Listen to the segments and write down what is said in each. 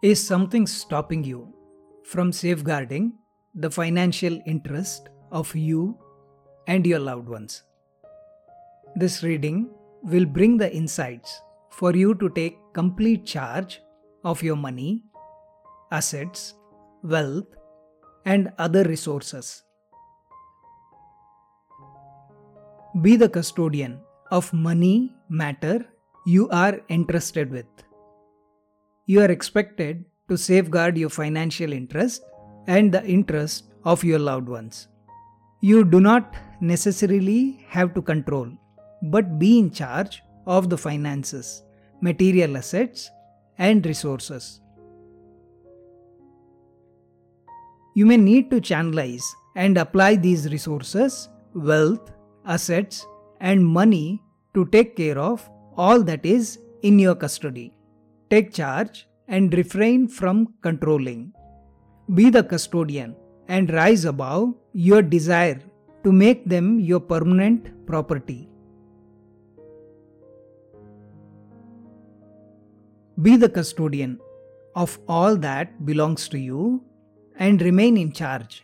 Is something stopping you from safeguarding the financial interest of you and your loved ones? This reading will bring the insights for you to take complete charge of your money, assets, wealth, and other resources. Be the custodian of money matter you are entrusted with. You are expected to safeguard your financial interest and the interest of your loved ones. You do not necessarily have to control, but be in charge of the finances, material assets, and resources. You may need to channelize and apply these resources, wealth, assets, and money to take care of all that is in your custody. Take charge and refrain from controlling. Be the custodian and rise above your desire to make them your permanent property. Be the custodian of all that belongs to you and remain in charge.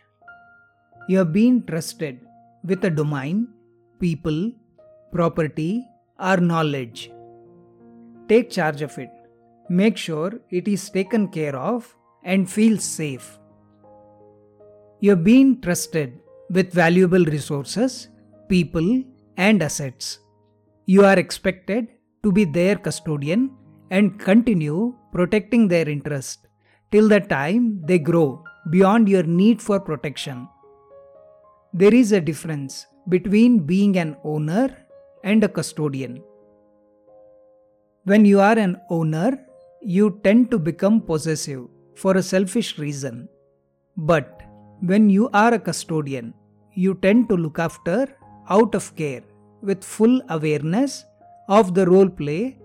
You have been trusted with a domain, people, property, or knowledge. Take charge of it. Make sure it is taken care of and feels safe. You have been trusted with valuable resources, people, and assets. You are expected to be their custodian and continue protecting their interest till the time they grow beyond your need for protection. There is a difference between being an owner and a custodian. When you are an owner, you tend to become possessive for a selfish reason. But when you are a custodian, you tend to look after out of care with full awareness of the role play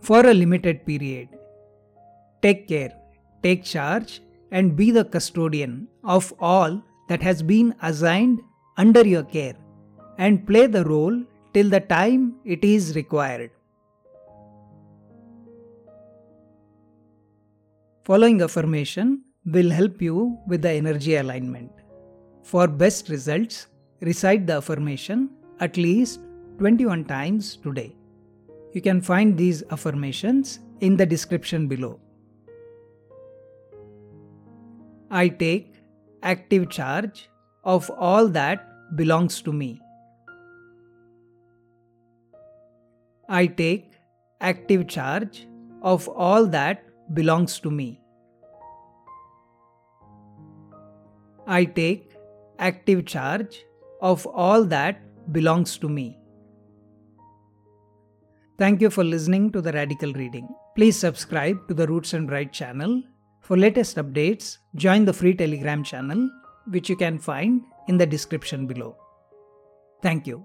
for a limited period. Take care, take charge, and be the custodian of all that has been assigned under your care and play the role till the time it is required. Following affirmation will help you with the energy alignment. For best results, recite the affirmation at least 21 times today. You can find these affirmations in the description below. I take active charge of all that belongs to me. I take active charge of all that belongs to me. I take active charge of all that belongs to me. Thank you for listening to the Radical Reading. Please subscribe to the Roots and Write channel. For latest updates, join the free Telegram channel, which you can find in the description below. Thank you.